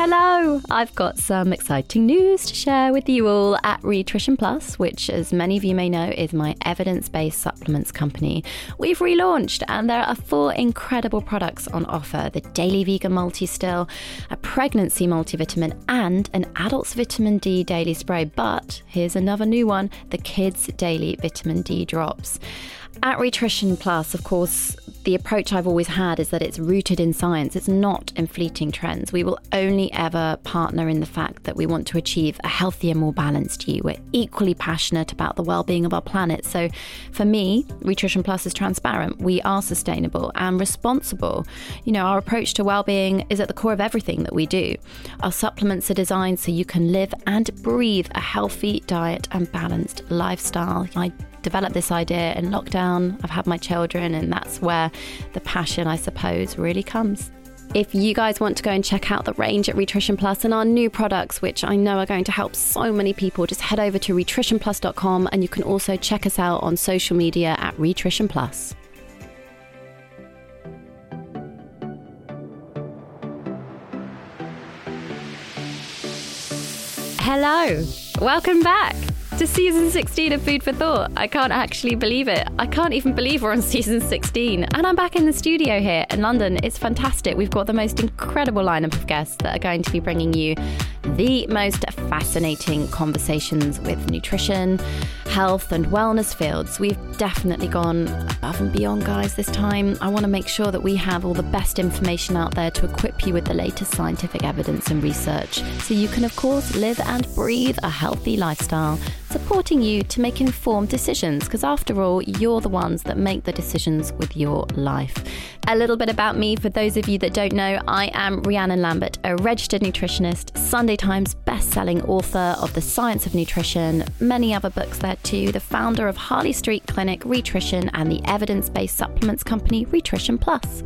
Hello! I've got some exciting news to share with you all at Rhitrition Plus, which, as many of you may know, is my evidence based supplements company. We've relaunched, and there are four incredible products on offer the Daily Vegan Multi Still, a pregnancy multivitamin, and an adult's vitamin D daily spray. But here's another new one the Kids Daily Vitamin D Drops. At Rhitrition Plus, of course, the approach I've always had is that it's rooted in science. It's not in fleeting trends. We will only ever partner in the fact that we want to achieve a healthier, more balanced you. We're equally passionate about the well-being of our planet. So, for me, Rhitrition Plus is transparent. We are sustainable and responsible. You know, our approach to well-being is at the core of everything that we do. Our supplements are designed so you can live and breathe a healthy diet and balanced lifestyle. I developed this idea in lockdown. I've had my children, and that's where the passion, I suppose, really comes. If you guys want to go and check out the range at Rhitrition Plus and our new products, which I know are going to help so many people, just head over to rhitritionplus.com and you can also check us out on social media at Rhitrition Plus. Hello, welcome back to season 16 of Food for Thought. I can't actually believe it. I can't even believe we're on season 16. And I'm back in the studio here in London. It's fantastic. We've got the most incredible lineup of guests that are going to be bringing you the most fascinating conversations with nutrition, health, and wellness fields. We've definitely gone above and beyond, guys, this time. I want to make sure that we have all the best information out there to equip you with the latest scientific evidence and research so you can, of course, live and breathe a healthy lifestyle supporting you to make informed decisions because, after all, you're the ones that make the decisions with your life. A little bit about me for those of you that don't know I am Rhiannon Lambert, a registered nutritionist, Sunday Times best-selling author of The Science of Nutrition, many other books there too, the founder of Harley Street Clinic Rhitrition and the evidence-based supplements company Rhitrition Plus.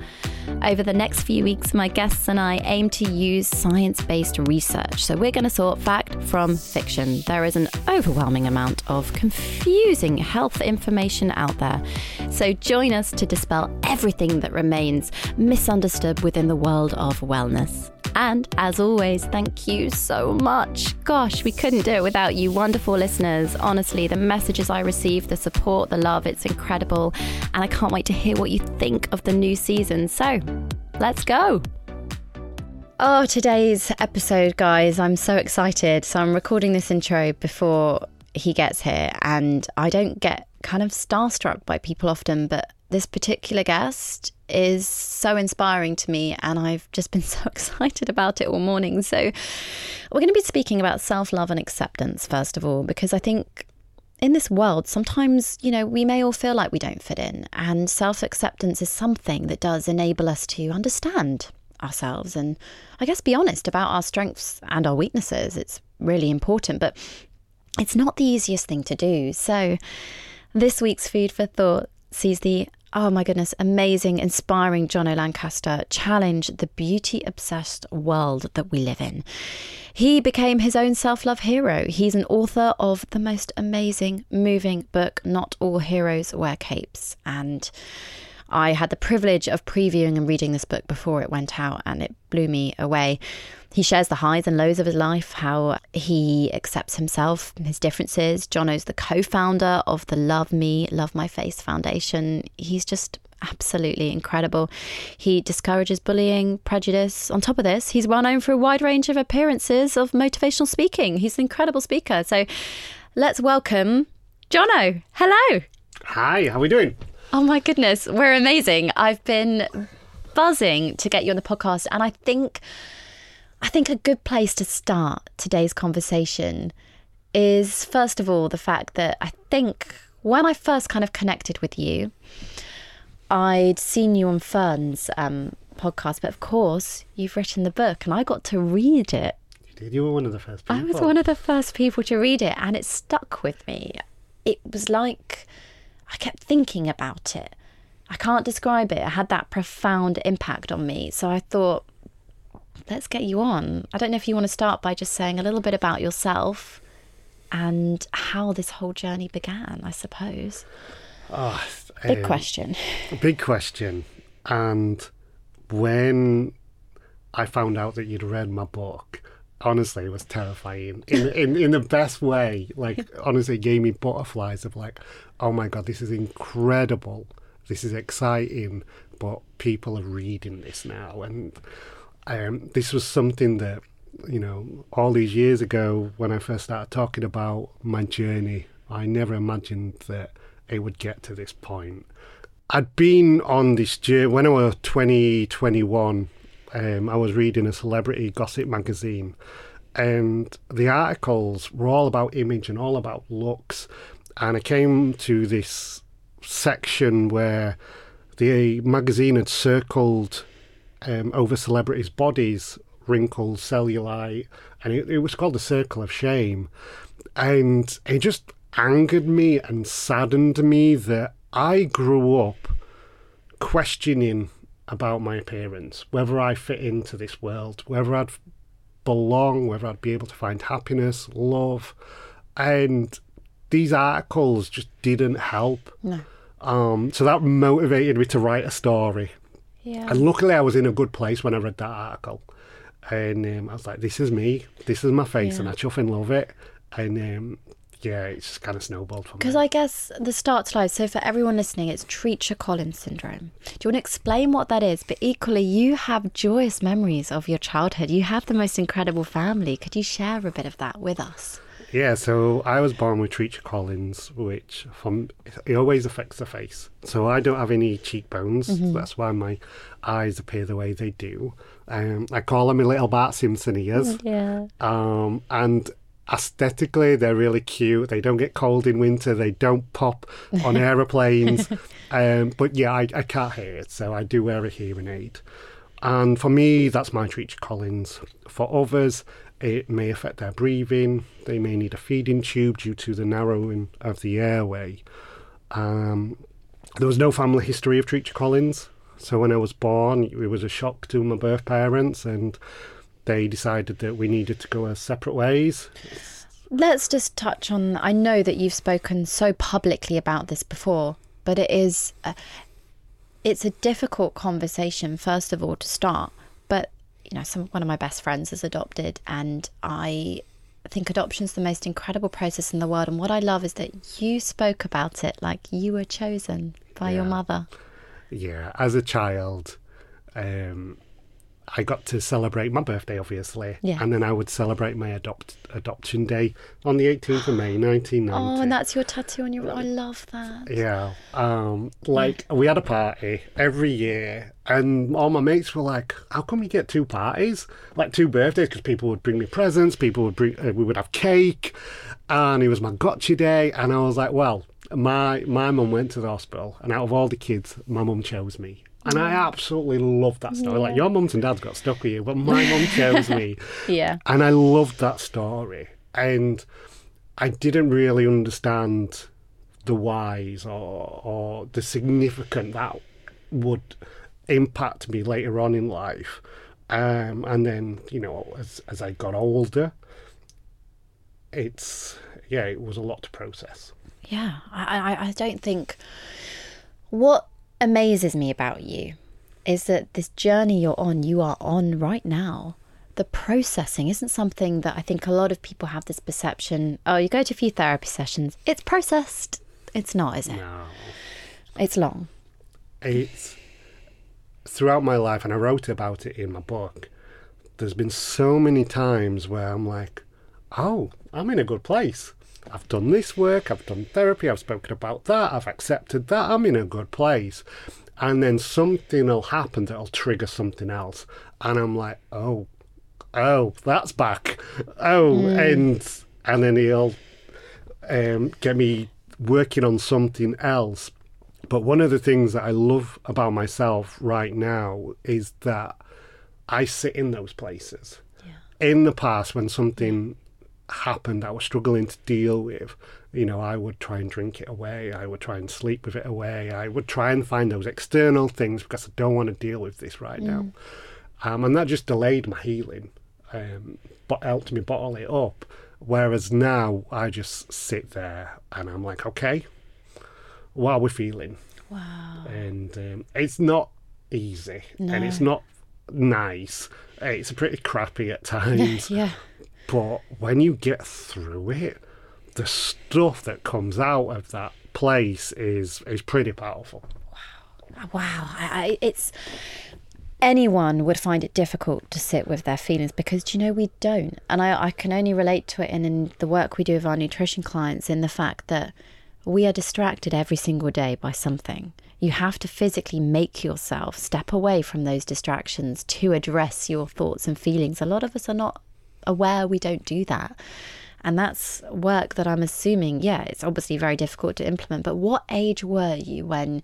Over the next few weeks, my guests and I aim to use science based research. So we're going to sort fact from fiction. There is an overwhelming amount of confusing health information out there. So join us to dispel everything that remains misunderstood within the world of wellness. And as always, thank you so much. Gosh, we couldn't do it without you, wonderful listeners. Honestly, the messages I receive, the support, the love, it's incredible. And I can't wait to hear what you think of the new season. So let's go. Oh, today's episode, guys, I'm so excited. So I'm recording this intro before he gets here, and I don't get kind of starstruck by people often, but this particular guest is so inspiring to me, and I've just been so excited about it all morning. So, we're going to be speaking about self love and acceptance, first of all, because I think in this world, sometimes, you know, we may all feel like we don't fit in, and self acceptance is something that does enable us to understand ourselves and I guess be honest about our strengths and our weaknesses. It's really important, but it's not the easiest thing to do. So, this week's Food for Thought sees the oh my goodness, amazing, inspiring Jono Lancaster challenge the beauty obsessed world that we live in. He became his own self love hero. He's an author of the most amazing, moving book, Not All Heroes Wear Capes. And I had the privilege of previewing and reading this book before it went out, and it blew me away. He shares the highs and lows of his life, how he accepts himself, his differences. Jono's the co founder of the Love Me, Love My Face Foundation. He's just absolutely incredible. He discourages bullying, prejudice. On top of this, he's well known for a wide range of appearances of motivational speaking. He's an incredible speaker. So let's welcome Jono. Hello. Hi, how are we doing? Oh my goodness, we're amazing. I've been buzzing to get you on the podcast, and I think, I think a good place to start today's conversation is first of all the fact that I think when I first kind of connected with you, I'd seen you on Fearne's um, podcast, but of course you've written the book, and I got to read it. You did. You were one of the first people. I was one of the first people to read it, and it stuck with me. It was like I kept thinking about it. I can't describe it. It had that profound impact on me. So I thought, let's get you on. I don't know if you want to start by just saying a little bit about yourself and how this whole journey began, I suppose. Oh, Big um, question. Big question. And when I found out that you'd read my book, honestly, it was terrifying in in in the best way. Like honestly, it gave me butterflies of like, oh my god, this is incredible. This is exciting, but people are reading this now, and um, this was something that you know all these years ago when I first started talking about my journey. I never imagined that it would get to this point. I'd been on this journey when I was 20, 21. Um, I was reading a celebrity gossip magazine, and the articles were all about image and all about looks. And I came to this section where the magazine had circled um, over celebrities' bodies, wrinkles, cellulite, and it, it was called the Circle of Shame. And it just angered me and saddened me that I grew up questioning about my appearance, whether I fit into this world, whether I'd belong, whether I'd be able to find happiness, love. And these articles just didn't help. No. Um, so that motivated me to write a story. Yeah. And luckily, I was in a good place when I read that article. And um, I was like, this is me, this is my face, and I chuffing love it. And um, yeah, it's just kind of snowballed from Because. I guess the start to life, so for everyone listening, it's Treacher Collins syndrome. Do you want to explain what that is? But equally, you have joyous memories of your childhood. You have the most incredible family. Could you share a bit of that with us? Yeah, so I was born with Treacher Collins, which from it always affects the face. So I don't have any cheekbones. That's why my eyes appear the way they do. Um, I call them my little Bart Simpson ears. Yeah. Um, and aesthetically, they're really cute. They don't get cold in winter. They don't pop on aeroplanes. Um, but yeah, I, I can't hear it, so I do wear a hearing aid. And for me, that's my Treacher Collins. For others, it may affect their breathing. They may need a feeding tube due to the narrowing of the airway. Um, there was no family history of Treacher Collins. So when I was born, it was a shock to my birth parents, and they decided that we needed to go our separate ways. Let's just touch on. I know that you've spoken so publicly about this before, but it is, a, it's a difficult conversation. First of all, to start, you know, some one of my best friends is adopted, and I think adoption is the most incredible process in the world. And what I love is that you spoke about it like you were chosen by your mother. Yeah, as a child, um, I got to celebrate my birthday, obviously, Yeah. and then I would celebrate my adopt adoption day on the 18th of May, 1990. Oh, and that's your tattoo on your. I love that. Yeah. Um, like we had a party every year, and all my mates were like, "How come you get two parties? Like two birthdays? Because people would bring me presents. People would bring. Uh, we would have cake, and it was my gotcha day. And I was like, well, my my mum went to the hospital, and out of all the kids, my mum chose me. And I absolutely love that story. Like your mums and dads got stuck with you, but my mum chose me. Yeah. And I loved that story. And I didn't really understand the whys or, or the significant that would impact me later on in life. Um, and then, you know, as, as I got older, it's, yeah, it was a lot to process. Yeah, I, I, I don't think. What amazes me about you is that this journey you're on, you are on right now. The processing isn't something that I think a lot of people have this perception. Oh, you go to a few therapy sessions, it's processed. It's not, is it? No. It's long. it's throughout my life, and I wrote about it in my book. There's been so many times where I'm like, "Oh, I'm in a good place," I've done this work, I've done therapy, I've spoken about that, I've accepted that, I'm in a good place. And then something will happen that'll trigger something else. And I'm like, oh, oh, that's back. Oh, and and then he'll um, get me working on something else. But one of the things that I love about myself right now is that I sit in those places. In the past, when something happened I was struggling to deal with, you know, I would try and drink it away. I would try and sleep with it away. I would try and find those external things because I don't want to deal with this right now. Um, and that just delayed my healing, um, but helped me bottle it up. Whereas now I just sit there and I'm like, okay, what are we feeling? Wow. And um, it's not easy and it's not nice. It's pretty crappy at times. Yeah. But when you get through it, the stuff that comes out of that place is is pretty powerful. Wow. I, I, it's anyone would find it difficult to sit with their feelings because you know we don't and I, I can only relate to it in, in the work we do with our nutrition clients in the fact that we are distracted every single day by something you have to physically make yourself step away from those distractions to address your thoughts and feelings a lot of us are not aware we don't do that and that's work that i'm assuming yeah it's obviously very difficult to implement but what age were you when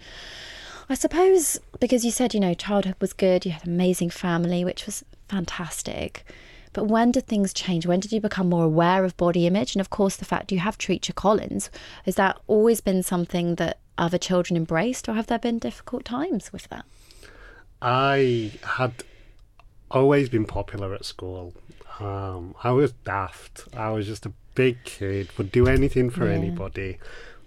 I suppose because you said, you know, childhood was good, you had an amazing family, which was fantastic. But when did things change? When did you become more aware of body image? And of course, the fact you have Treacher Collins, has that always been something that other children embraced, or have there been difficult times with that? I had always been popular at school. Um, I was daft. I was just a big kid, would do anything for anybody.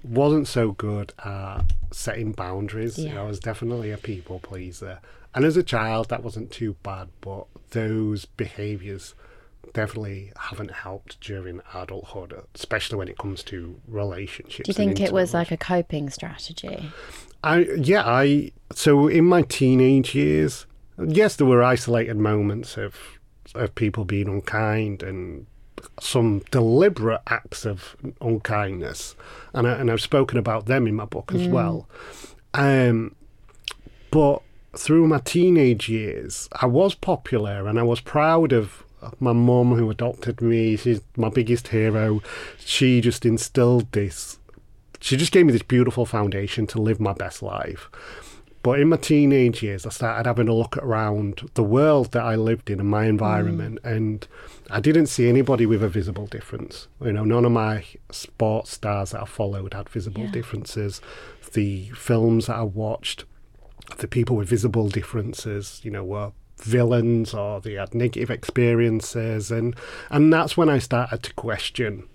Wasn't so good at setting boundaries. Yeah. I was definitely a people pleaser. And as a child, that wasn't too bad, but those behaviours definitely haven't helped during adulthood, especially when it comes to relationships. Do you think it was like a coping strategy? I yeah, I so in my teenage years, yes, there were isolated moments of of people being unkind and some deliberate acts of unkindness, and I, and I've spoken about them in my book as well. Um, but through my teenage years, I was popular and I was proud of my mum who adopted me. She's my biggest hero. She just instilled this she just gave me this beautiful foundation to live my best life. But in my teenage years, I started having a look around the world that I lived in and my hmm. environment, and I didn't see anybody with a visible difference. You know, none of my sports stars that I followed had visible differences. The films that I watched, the people with visible differences, you know, were villains or they had negative experiences, and and that's when I started to question,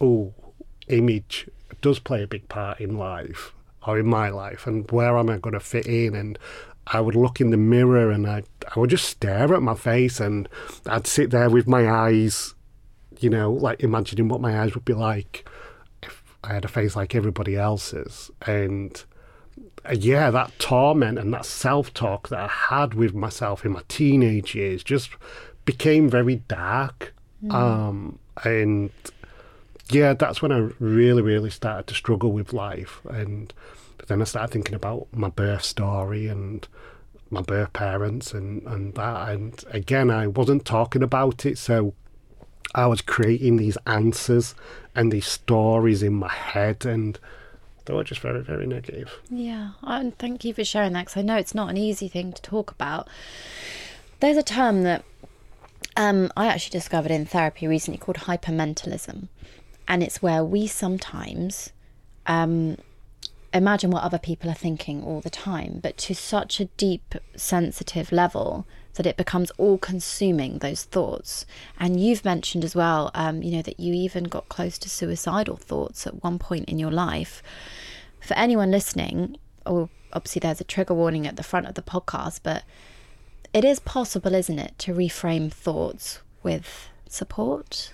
oh, image does play a big part in life or in my life and where am I going to fit in? And I would look in the mirror and I I would just stare at my face and I'd sit there with my eyes you know like imagining what my eyes would be like if I had a face like everybody else's. And uh, yeah that torment and that self-talk that I had with myself in my teenage years just became very dark. Um and yeah, that's when I really, really started to struggle with life. And then I started thinking about my birth story and my birth parents and, and that. And again, I wasn't talking about it. So I was creating these answers and these stories in my head. And they were just very, very negative. Yeah, and thank you for sharing that because I know it's not an easy thing to talk about. There's a term that um, I actually discovered in therapy recently called hypermentalism, and it's where we sometimes um, imagine what other people are thinking all the time, but to such a deep, sensitive level that it becomes all consuming those thoughts. And you've mentioned as well, um, you know, that you even got close to suicidal thoughts at one point in your life. For anyone listening, or obviously there's a trigger warning at the front of the podcast, but it is possible, isn't it, to reframe thoughts with support?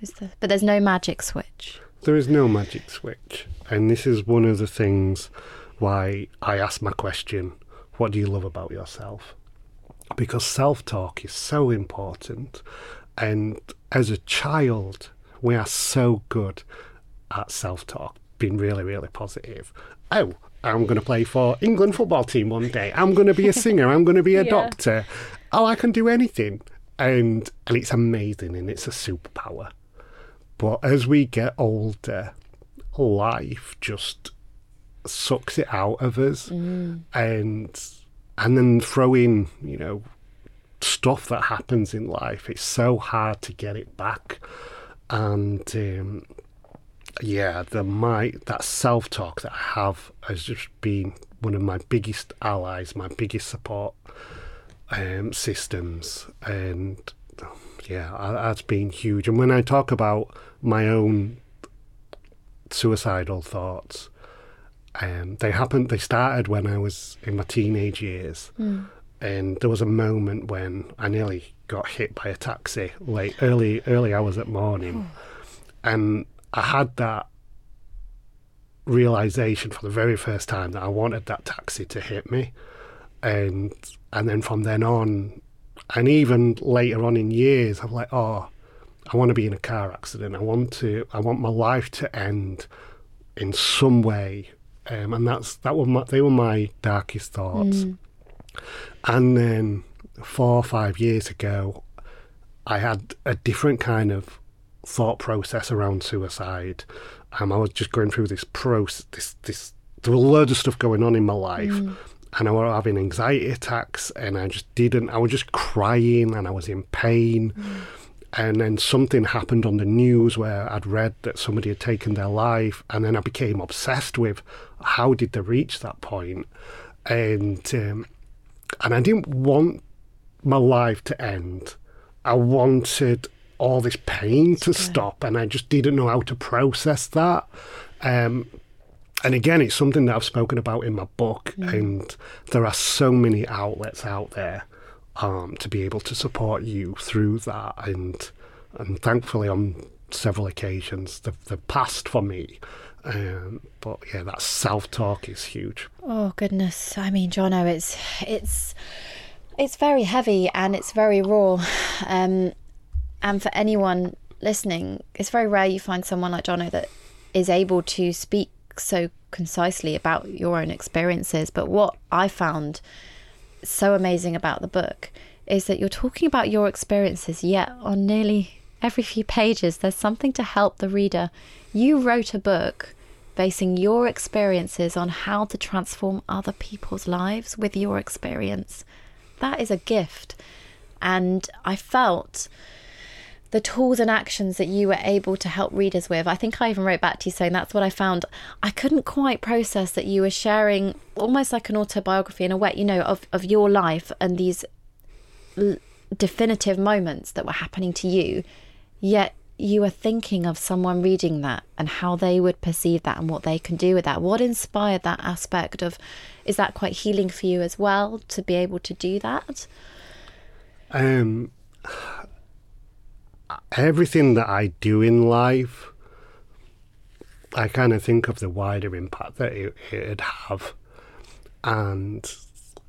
Is there, but there's no magic switch. There is no magic switch. And this is one of the things why I ask my question what do you love about yourself? Because self talk is so important. And as a child, we are so good at self talk, being really, really positive. Oh, I'm going to play for England football team one day. I'm going to be a singer. I'm going to be a Yeah. doctor. Oh, I can do anything. And and it's amazing and it's a superpower. But as we get older, life just sucks it out of us and and then throw in, you know, stuff that happens in life. It's so hard to get it back. And um, yeah, the my that self talk that I have has just been one of my biggest allies, my biggest support um, systems, and yeah, that's been huge. And when I talk about my own suicidal thoughts, um, they happened. They started when I was in my teenage years, and there was a moment when I nearly got hit by a taxi late, early, early hours at morning, and I had that realization for the very first time that I wanted that taxi to hit me, and and then from then on, and even later on in years, I'm like, oh, I want to be in a car accident. I want to. I want my life to end in some way, um, and that's that were my, they were my darkest thoughts. And then four or five years ago, I had a different kind of thought process around suicide. Um, I was just going through this process. This this there were loads of stuff going on in my life, and I was having anxiety attacks, and I just didn't. I was just crying, and I was in pain. And then something happened on the news where I'd read that somebody had taken their life, and then I became obsessed with how did they reach that point, and um, and I didn't want my life to end. I wanted all this pain to stop, and I just didn't know how to process that. Um, and again, it's something that I've spoken about in my book, and there are so many outlets out there to be able to support you through that. And and thankfully, on several occasions, they've, they've passed for me. Um, but yeah, that self talk is huge. Oh goodness! I mean, Jono, it's it's it's very heavy and it's very raw. Um, and for anyone listening, it's very rare you find someone like Jono that is able to speak so concisely about your own experiences. But what I found so amazing about the book is that you're talking about your experiences, yet on nearly every few pages, there's something to help the reader. You wrote a book basing your experiences on how to transform other people's lives with your experience. That is a gift. And I felt the tools and actions that you were able to help readers with. I think I even wrote back to you saying that's what I found. I couldn't quite process that you were sharing almost like an autobiography in a way, you know, of, of your life and these l- definitive moments that were happening to you. Yet you were thinking of someone reading that and how they would perceive that and what they can do with that. What inspired that aspect of, is that quite healing for you as well to be able to do that? Um, everything that I do in life, I kind of think of the wider impact that it, it'd have. And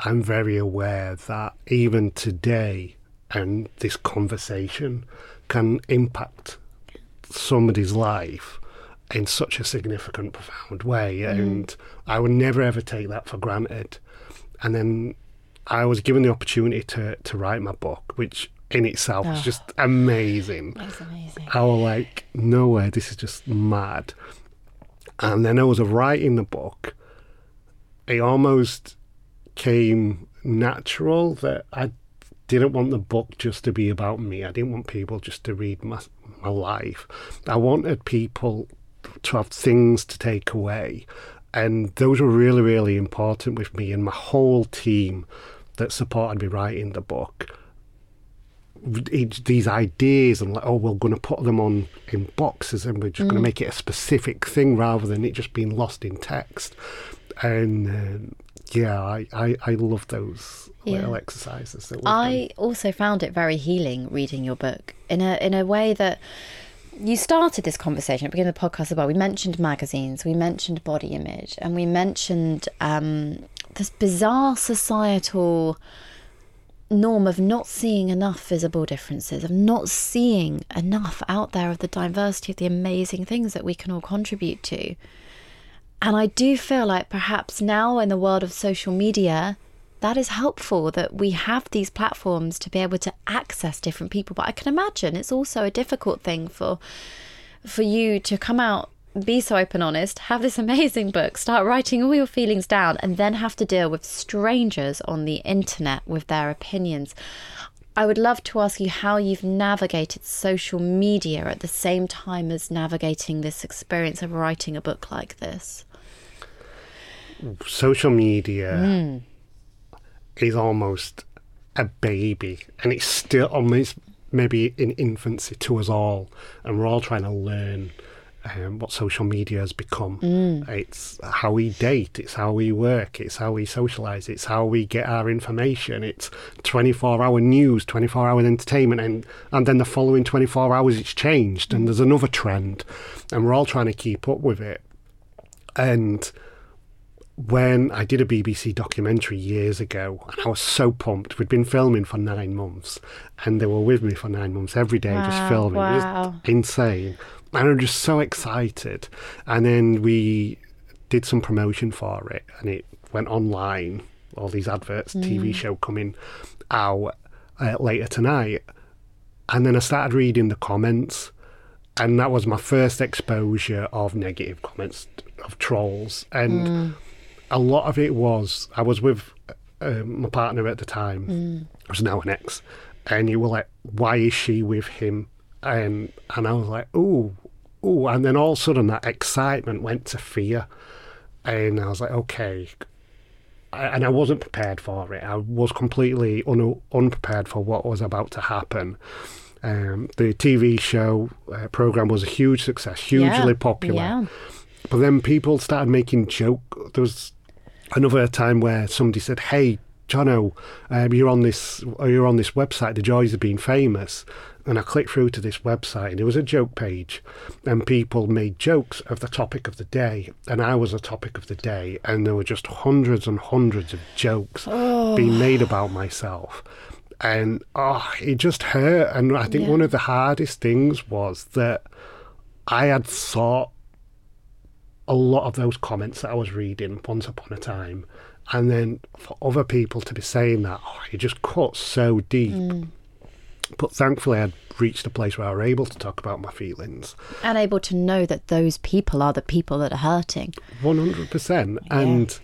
I'm very aware that even today, and this conversation can impact somebody's life in such a significant, profound way. Mm. And I would never ever take that for granted. And then I was given the opportunity to, to write my book, which in itself was oh. just amazing. That's amazing. I was like, no way, this is just mad. And then I was writing the book. It almost came natural that I didn't want the book just to be about me. I didn't want people just to read my my life. I wanted people to have things to take away. And those were really, really important with me and my whole team that supported me writing the book these ideas and like, oh, we're going to put them on in boxes and we're just going to make it a specific thing rather than it just being lost in text. And um, yeah, I, I, I love those little exercises. I also found it very healing reading your book in a in a way that you started this conversation at the beginning of the podcast about. We mentioned magazines, we mentioned body image, and we mentioned um, this bizarre societal norm of not seeing enough visible differences, of not seeing enough out there of the diversity of the amazing things that we can all contribute to. And I do feel like perhaps now in the world of social media, that is helpful that we have these platforms to be able to access different people. But I can imagine it's also a difficult thing for for you to come out be so open honest have this amazing book start writing all your feelings down and then have to deal with strangers on the internet with their opinions I would love to ask you how you've navigated social media at the same time as navigating this experience of writing a book like this. Social media mm. is almost a baby, and it's still almost maybe in infancy to us all, and we're all trying to learn um, what social media has become. Mm. It's how we date, it's how we work, it's how we socialize, it's how we get our information. It's 24 hour news, 24 hour entertainment, and, and then the following 24 hours it's changed, and there's another trend, and we're all trying to keep up with it. And when I did a BBC documentary years ago, and I was so pumped. We'd been filming for nine months, and they were with me for nine months every day, wow, just filming. Wow. It was insane. And I'm just so excited. And then we did some promotion for it, and it went online. All these adverts, mm. TV show coming out uh, later tonight. And then I started reading the comments, and that was my first exposure of negative comments, of trolls. And mm a lot of it was I was with um, my partner at the time, mm. was now an ex, and you were like, "Why is she with him?" And and I was like, "Oh, oh," and then all of a sudden that excitement went to fear, and I was like, "Okay." I, and I wasn't prepared for it. I was completely un, unprepared for what was about to happen. Um, the TV show uh, program was a huge success, hugely yeah, popular. Yeah. But then people started making joke. There was another time where somebody said, "Hey, Jono, um, you're on this you're on this website, The Joys of Being Famous." And I clicked through to this website, and it was a joke page, and people made jokes of the topic of the day, and I was a topic of the day, and there were just hundreds and hundreds of jokes oh. being made about myself, and oh, it just hurt. And I think yeah. one of the hardest things was that I had thought a lot of those comments that I was reading once upon a time. And then for other people to be saying that, oh, you just cut so deep. Mm. But thankfully, I'd reached a place where I was able to talk about my feelings. And able to know that those people are the people that are hurting. 100%. Yeah. And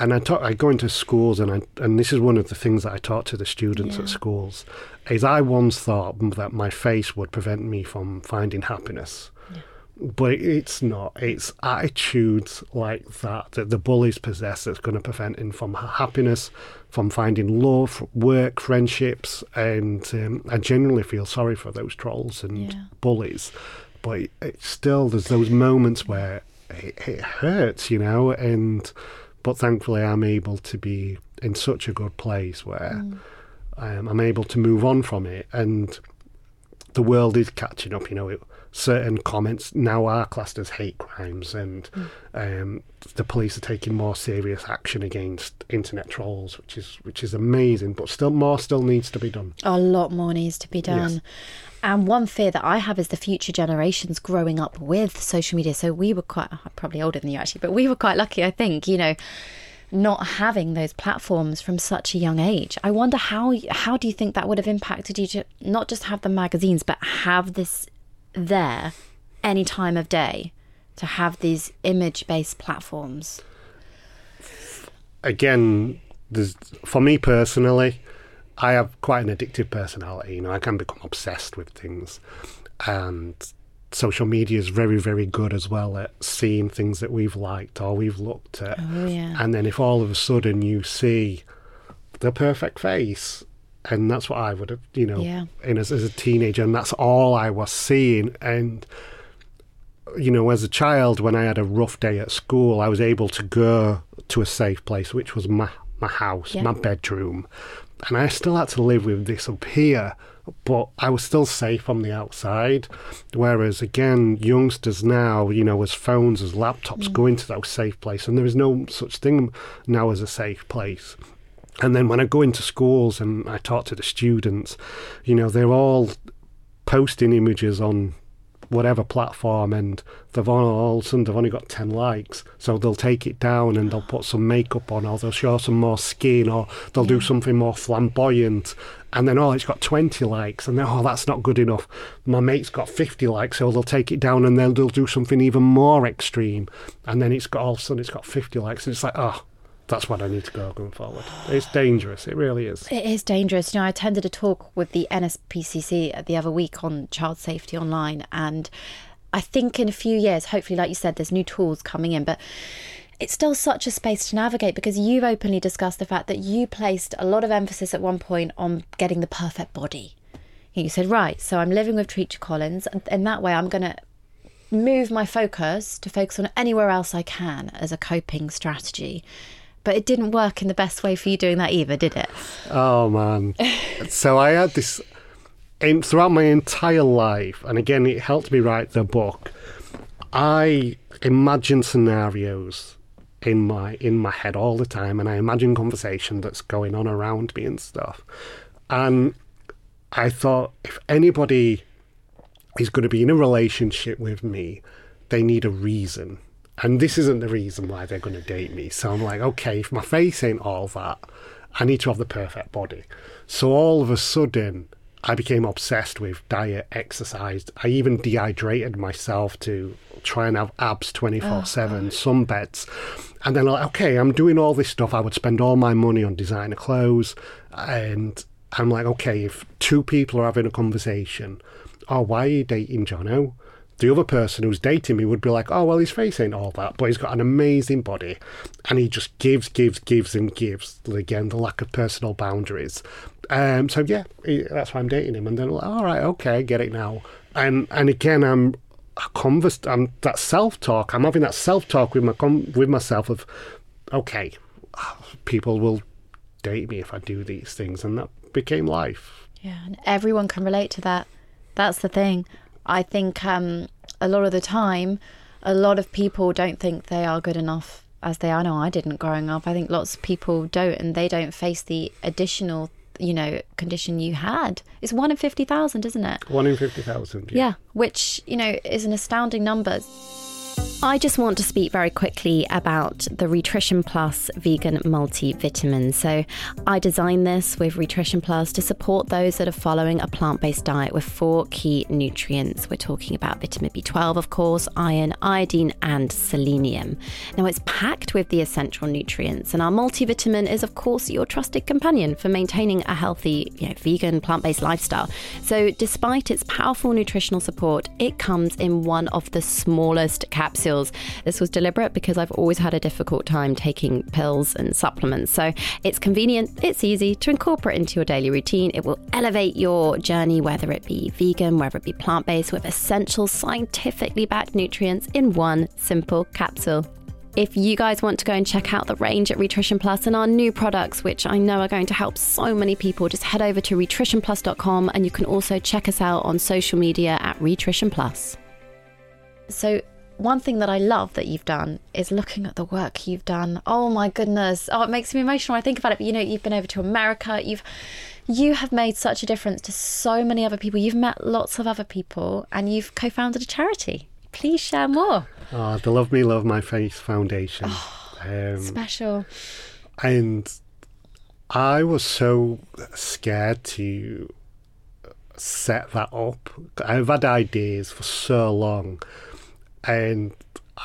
and I talk, I go into schools, and I and this is one of the things that I talk to the students yeah. at schools, is I once thought that my face would prevent me from finding happiness, but it's not. It's attitudes like that that the bullies possess that's going to prevent him from happiness, from finding love, work, friendships, and um, I genuinely feel sorry for those trolls and yeah. bullies. But it, it still, there's those moments where it, it hurts, you know. And but thankfully, I'm able to be in such a good place where mm. um, I'm able to move on from it, and the world is catching up. You know, it, certain comments now are classed as hate crimes, and mm. um, the police are taking more serious action against internet trolls, which is which is amazing. But still, more still needs to be done. A lot more needs to be done. Yes. And one fear that I have is the future generations growing up with social media. So we were quite, I'm probably older than you actually, but we were quite lucky, I think, you know, not having those platforms from such a young age. I wonder how how do you think that would have impacted you to not just have the magazines, but have this there any time of day to have these image based platforms? Again, there's, for me personally, I have quite an addictive personality. You know, I can become obsessed with things. And social media is very, very good as well at seeing things that we've liked or we've looked at. Oh, yeah. And then if all of a sudden you see the perfect face and that's what I would have, you know, yeah. in as, as a teenager, and that's all I was seeing. And you know, as a child, when I had a rough day at school, I was able to go to a safe place, which was my my house, yeah. my bedroom, and I still had to live with this up here. But I was still safe on the outside. Whereas again, youngsters now, you know, as phones, as laptops, mm. go into those safe place, and there is no such thing now as a safe place. And then when I go into schools and I talk to the students, you know, they're all posting images on whatever platform and they've all, all of a sudden they've only got 10 likes. So they'll take it down and they'll put some makeup on or they'll show some more skin or they'll do something more flamboyant. And then oh it's got 20 likes. And then oh that's not good enough. My mate's got 50 likes so they'll take it down and then they'll do something even more extreme. And then it's got all of a sudden it's got 50 likes. And it's like oh that's what I need to go going forward. It's dangerous. It really is. It is dangerous. You know, I attended a talk with the NSPCC the other week on child safety online, and I think in a few years, hopefully, like you said, there's new tools coming in, but it's still such a space to navigate because you've openly discussed the fact that you placed a lot of emphasis at one point on getting the perfect body. You said, right, so I'm living with Treacher Collins, and in that way, I'm going to move my focus to focus on anywhere else I can as a coping strategy. But it didn't work in the best way for you doing that either, did it? Oh man. so I had this in, throughout my entire life, and again, it helped me write the book. I imagine scenarios in my in my head all the time, and I imagine conversation that's going on around me and stuff. And I thought, if anybody is going to be in a relationship with me, they need a reason and this isn't the reason why they're going to date me. So I'm like, okay, if my face ain't all that, I need to have the perfect body. So all of a sudden, I became obsessed with diet, exercise. I even dehydrated myself to try and have abs 24 7, sunbeds. And then, like, okay, I'm doing all this stuff. I would spend all my money on designer clothes. And I'm like, okay, if two people are having a conversation, oh, why are you dating Jono? The other person who's dating me would be like, oh, well, his face ain't all that, but he's got an amazing body. And he just gives, gives, gives, and gives. Again, the lack of personal boundaries. Um, so, yeah, that's why I'm dating him. And then, like, all right, okay, I get it now. And and again, I'm converse, I'm that self talk. I'm having that self talk with my with myself of, okay, people will date me if I do these things, and that became life. Yeah, and everyone can relate to that. That's the thing. I think um, a lot of the time, a lot of people don't think they are good enough as they are. No, I didn't growing up. I think lots of people don't, and they don't face the additional, you know, condition you had. It's one in 50,000, isn't it? One in 50,000. Yeah. yeah, which, you know, is an astounding number. I just want to speak very quickly about the Rhitrition Plus vegan multivitamin. So, I designed this with Rhitrition Plus to support those that are following a plant based diet with four key nutrients. We're talking about vitamin B12, of course, iron, iodine, and selenium. Now, it's packed with the essential nutrients, and our multivitamin is, of course, your trusted companion for maintaining a healthy, you know, vegan, plant based lifestyle. So, despite its powerful nutritional support, it comes in one of the smallest capsules. This was deliberate because I've always had a difficult time taking pills and supplements. So it's convenient, it's easy to incorporate into your daily routine. It will elevate your journey, whether it be vegan, whether it be plant based, with essential scientifically backed nutrients in one simple capsule. If you guys want to go and check out the range at Rhitrition Plus and our new products, which I know are going to help so many people, just head over to rhitritionplus.com and you can also check us out on social media at Rhitrition Plus. So, one thing that I love that you've done is looking at the work you've done. Oh my goodness. Oh, it makes me emotional when I think about it. But you know, you've been over to America. You've you have made such a difference to so many other people. You've met lots of other people and you've co-founded a charity. Please share more. Oh, the Love Me Love My Face Foundation. Oh, um, special. And I was so scared to set that up. I've had ideas for so long and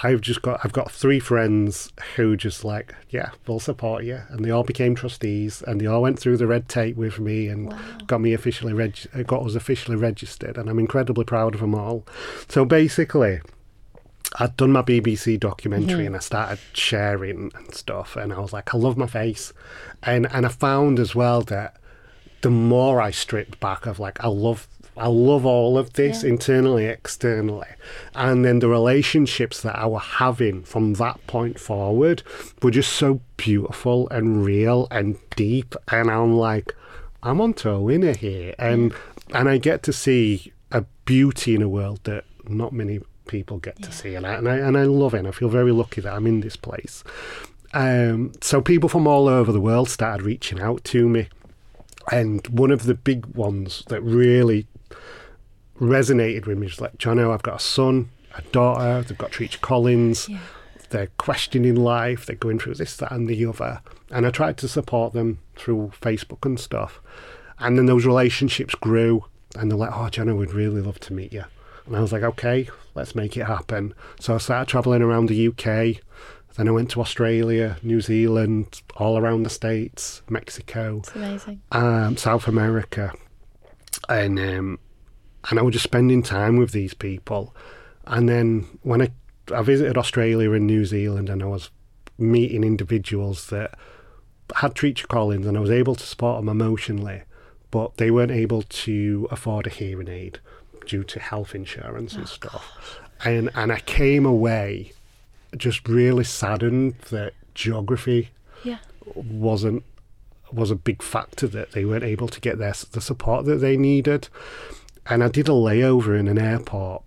I've just got I've got three friends who just like yeah we'll support you and they all became trustees and they all went through the red tape with me and wow. got me officially reg- got us officially registered and I'm incredibly proud of them all. So basically. I'd done my BBC documentary mm-hmm. and I started sharing and stuff and I was like I love my face and and I found as well that the more I stripped back of like I love I love all of this yeah. internally, externally. And then the relationships that I were having from that point forward were just so beautiful and real and deep. And I'm like, I'm onto a winner here. And and I get to see a beauty in a world that not many people get yeah. to see. And I, and I and I love it. And I feel very lucky that I'm in this place. Um, so people from all over the world started reaching out to me. And one of the big ones that really resonated with me was like, Jono, I've got a son, a daughter, they've got Treacher Collins, Yeah. they're questioning life, they're going through this, that, and the other. And I tried to support them through Facebook and stuff. And then those relationships grew, and they're like, oh, Jono, we'd really love to meet you. And I was like, okay, let's make it happen. So I started traveling around the UK. Then I went to Australia, New Zealand, all around the States, Mexico amazing. um, South America, and um, and I was just spending time with these people. And then when I I visited Australia and New Zealand, and I was meeting individuals that had Treacher Collins, and I was able to support them emotionally, but they weren't able to afford a hearing aid due to health insurance and stuff. And and I came away just really saddened that geography Yeah. wasn't was a big factor that they weren't able to get their the support that they needed. And I did a layover in an airport,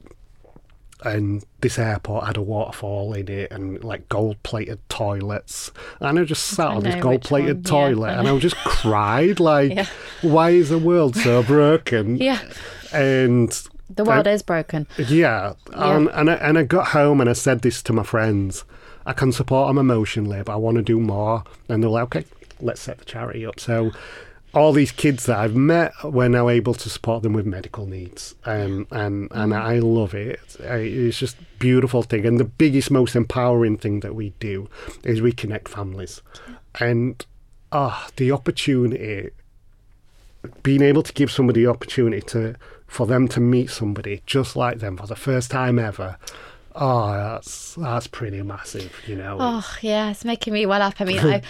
and this airport had a waterfall in it and like gold plated toilets. And I just sat I on this gold plated yeah, toilet I and. I just cried like, Yeah. why is the world so broken? Yeah. And The world is broken. yeah, and um, and I, and I got home and I said this to my friends. I can support them emotionally, but I want to do more. And they're like, okay, let's set the charity up. So all these kids that I've met, we're now able to support them with medical needs, um, and and I love it. It's just a beautiful thing, and the biggest, most empowering thing that we do is we connect families, and ah, the opportunity being able to give somebody the opportunity to for them to meet somebody just like them for the first time ever oh that's that's pretty massive you know Oh yeah, it's making me well up. I mean, I,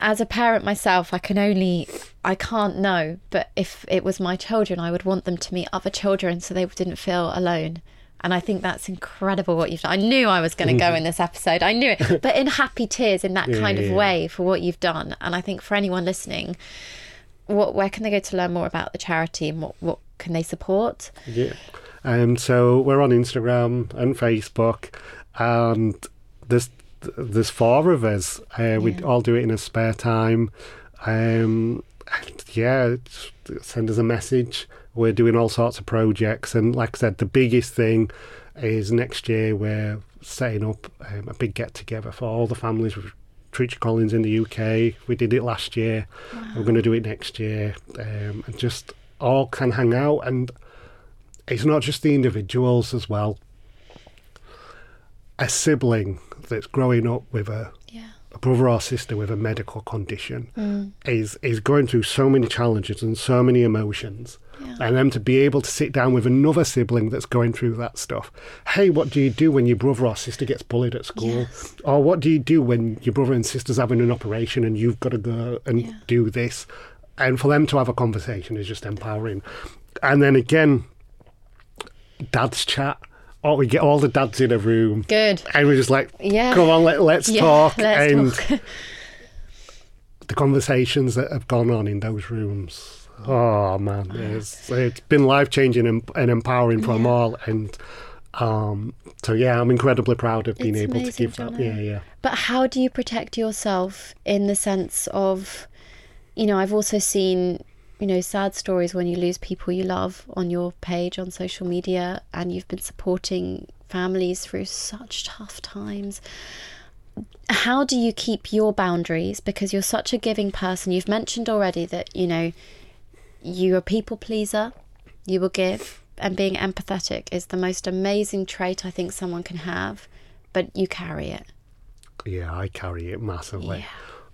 as a parent myself, I can only, I can't know, but if it was my children, I would want them to meet other children so they didn't feel alone. And I think that's incredible what you've done. I knew I was going to go in this episode. I knew it, but in happy tears, in that kind of Yeah. way for what you've done. And I think for anyone listening, what where can they go to learn more about the charity and what what can they support? yeah um so we're on instagram and facebook and there's there's four of us uh, we Yeah. all do it in a spare time um and yeah send us a message we're doing all sorts of projects and like i said the biggest thing is next year we're setting up um, a big get together for all the families with Treacher Collins in the UK. We did it last year. We're going to do it next year, um, and just all can hang out. And it's not just the individuals as well. A sibling that's growing up with a, Yeah. a brother or sister with a medical condition mm. is is going through so many challenges and so many emotions. Yeah. And then to be able to sit down with another sibling that's going through that stuff. Hey, what do you do when your brother or sister gets bullied at school? Or what do you do when your brother and sister's having an operation and you've got to go and Yeah. do this? And for them to have a conversation is just empowering. And then again, dads chat. Oh, we get all the dads in a room. Good. And we're just like, Yeah. come on, let, let's Yeah, talk. let's and talk. the conversations that have gone on in those rooms. Oh man, it's it's been life changing and, and empowering for them all. And um, so yeah, I'm incredibly proud of being It's able to amazing, give that. Yeah, yeah. But how do you protect yourself in the sense of, you know, I've also seen, you know, sad stories when you lose people you love on your page on social media and you've been supporting families through such tough times. How do you keep your boundaries? Because you're such a giving person. You've mentioned already that, you know, you're a people pleaser, you will give, and being empathetic is the most amazing trait I think someone can have, but you carry it. Yeah, I carry it massively. Yeah.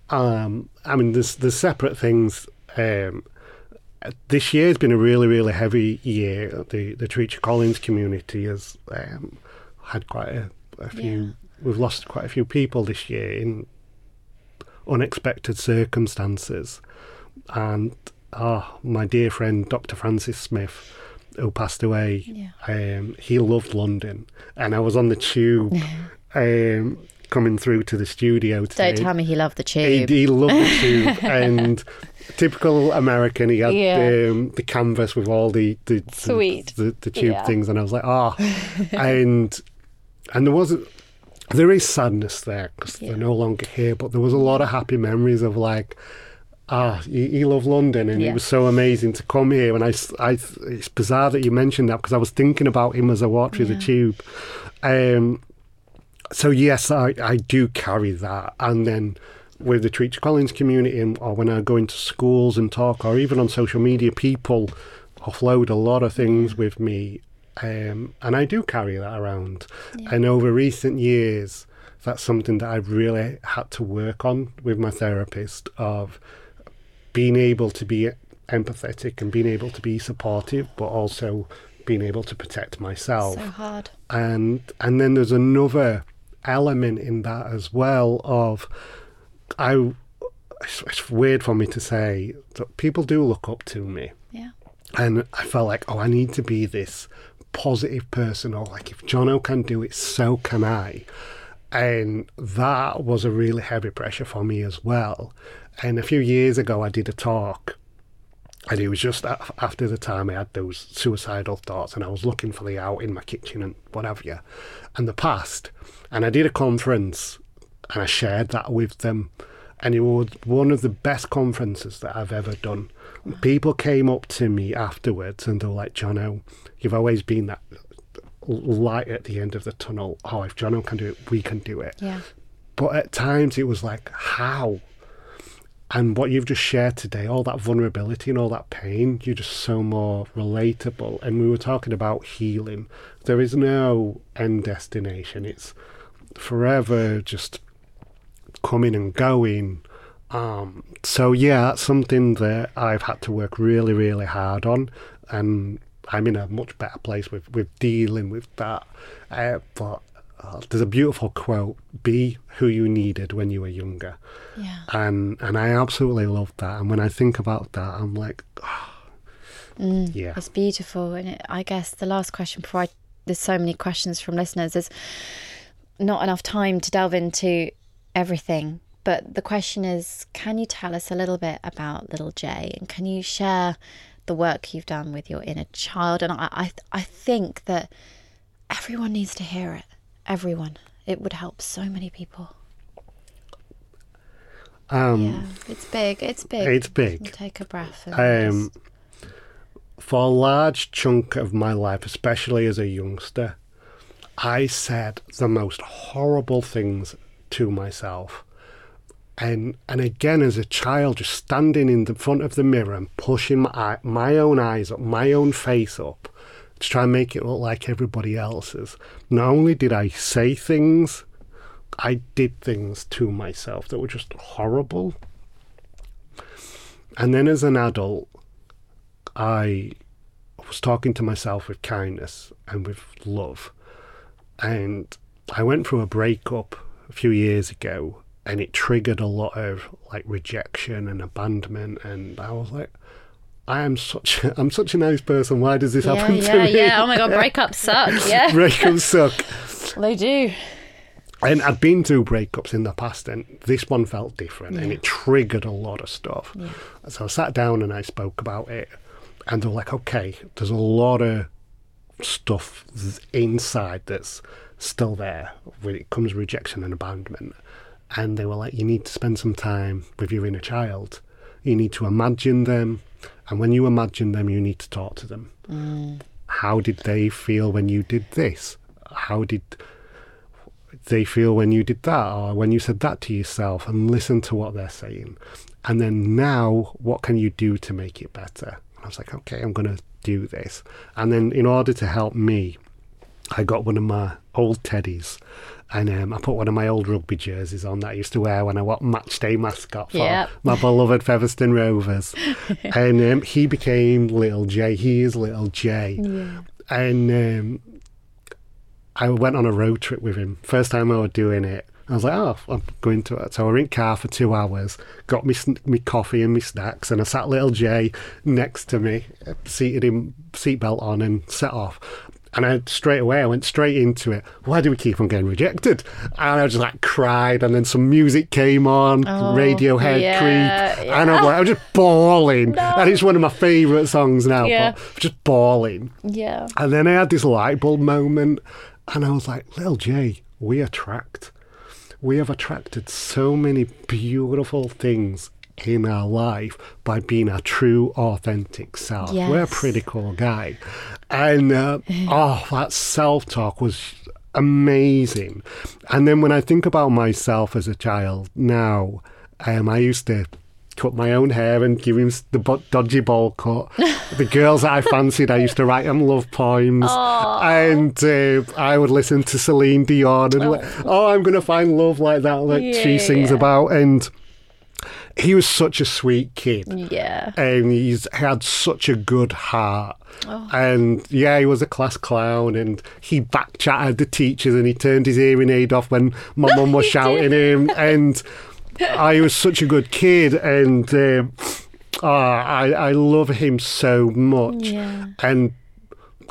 Um, I mean, there's there's separate things. Um, this year's been a really, really heavy year. The the Treacher Collins community has um, had quite a, a few. We've lost quite a few people this year in unexpected circumstances, and oh, my dear friend Dr. Francis Smith, who passed away. Yeah. Um, he loved London, and I was on the tube. um, coming through to the studio today. Don't tell me he loved the He, tube. he loved the tube, and typical American. He had Yeah. um, the canvas with all the the the- Sweet. the, the tube Yeah. things, and I was like, ah, and and there wasn't. there is sadness there because Yeah. they're no longer here, but there was a lot of happy memories of like, ah, he, he loved London and it was so amazing to come here. And I, I, it's bizarre that you mentioned that because I was thinking about him as I walked through the tube. Um, so yes, I, I do carry that. And then with the Treacher Collins community and, or when I go into schools and talk or even on social media, people offload a lot of things with me. Um, and I do carry that around. And over recent years, that's something that I've really had to work on with my therapist of being able to be empathetic and being able to be supportive, but also being able to protect myself So hard. and and then there's another element in that as well of I it's, it's weird for me to say that people do look up to me Yeah. and I felt like oh I need to be this positive person or like if Jono can do it so can I and that was a really heavy pressure for me as well and a few years ago I did a talk and it was just after the time I had those suicidal thoughts and I was looking for the out in my kitchen and whatever you, and the past. And I did a conference and I shared that with them. And it was one of the best conferences that I've ever done. People came up to me afterwards and they were like, Jono, you've always been that light at the end of the tunnel. Oh, if Jono can do it, we can do it. Yeah. But at times it was like, how? And what you've just shared today, all that vulnerability and all that pain, you're just so more relatable. And we were talking about healing. There is no end destination. It's forever just coming and going. Um, so yeah, that's something that I've had to work really, really hard on, and I'm in a much better place with with dealing with that. Uh, but uh, there's a beautiful quote: "Be who you needed when you were younger," Yeah. and and I absolutely love that. And when I think about that, I'm like, yeah, It's beautiful, and it, I guess the last question before I, there's so many questions from listeners. There's not enough time to delve into everything, but the question is, can you tell us a little bit about Little Jay and can you share the work you've done with your inner child? And I, I, I think that everyone needs to hear it. Everyone, it would help so many people. um, Yeah, it's big. It's big. It's big. Take a breath. Um, for a large chunk of my life, especially as a youngster, I said the most horrible things to myself. And and again, as a child, just standing in the front of the mirror and pushing my eye- my own eyes up, my own face up, to try and make it look like everybody else's. Not only did I say things, I did things to myself that were just horrible. And then as an adult, I was talking to myself with kindness and with love. And I went through a breakup a few years ago and it triggered a lot of like rejection and abandonment and I was like I am such I'm such a nice person. Why does this yeah, happen to yeah, me? yeah. Oh my god, breakups suck. Yeah, Breakups suck. they do. And I'd been through breakups in the past, and this one felt different, and it triggered a lot of stuff. So I sat down and I spoke about it, and they were like, "Okay, there's a lot of stuff inside that's still there when it comes to rejection and abandonment." And they were like, "You need to spend some time with your inner child. You need to imagine them, and when you imagine them, you need to talk to them. Mm. How did they feel when you did this? How did they feel when you did that or when you said that to yourself and listen to what they're saying. And then now, what can you do to make it better? And I was like, okay, I'm going to do this. And then, in order to help me, I got one of my old teddies and um, I put one of my old rugby jerseys on that I used to wear when I was match day mascot for Yep. my beloved Featherstone Rovers. and um, he became Little J. He is Little J. And um, I went on a road trip with him. First time I was doing it. I was like, oh, I'm going to it. So I were in car for two hours, got me me coffee and me snacks, and I sat little Jay next to me, seated him, seatbelt on, and set off. And I straight away, I went straight into it. Why do we keep on getting rejected? And I just like cried, and then some music came on, oh, Radiohead, yeah, Creep, and I'm like, I'm just bawling. And it's one of my favourite songs now, Yeah. but just bawling. Yeah. And then I had this light bulb moment, and I was like, "Little Jay, we attract. We have attracted so many beautiful things in our life by being our true, authentic self. We're a Yes. pretty cool guy. And uh, oh, that self talk was amazing. And then when I think about myself as a child now, um, I used to cut my own hair and give him the dodgy bowl cut. the girls that I fancied, I used to write them love poems. And uh, I would listen to Celine Dion and, like, oh, I'm going to find love like that, like she sings about. And he was such a sweet kid Yeah. and he's had such a good heart. Oh. And yeah, he was a class clown, and he back chatted the teachers, and he turned his hearing aid off when my mum was shouting him. And I was such a good kid, and um, ah, I I love him so much. Yeah. And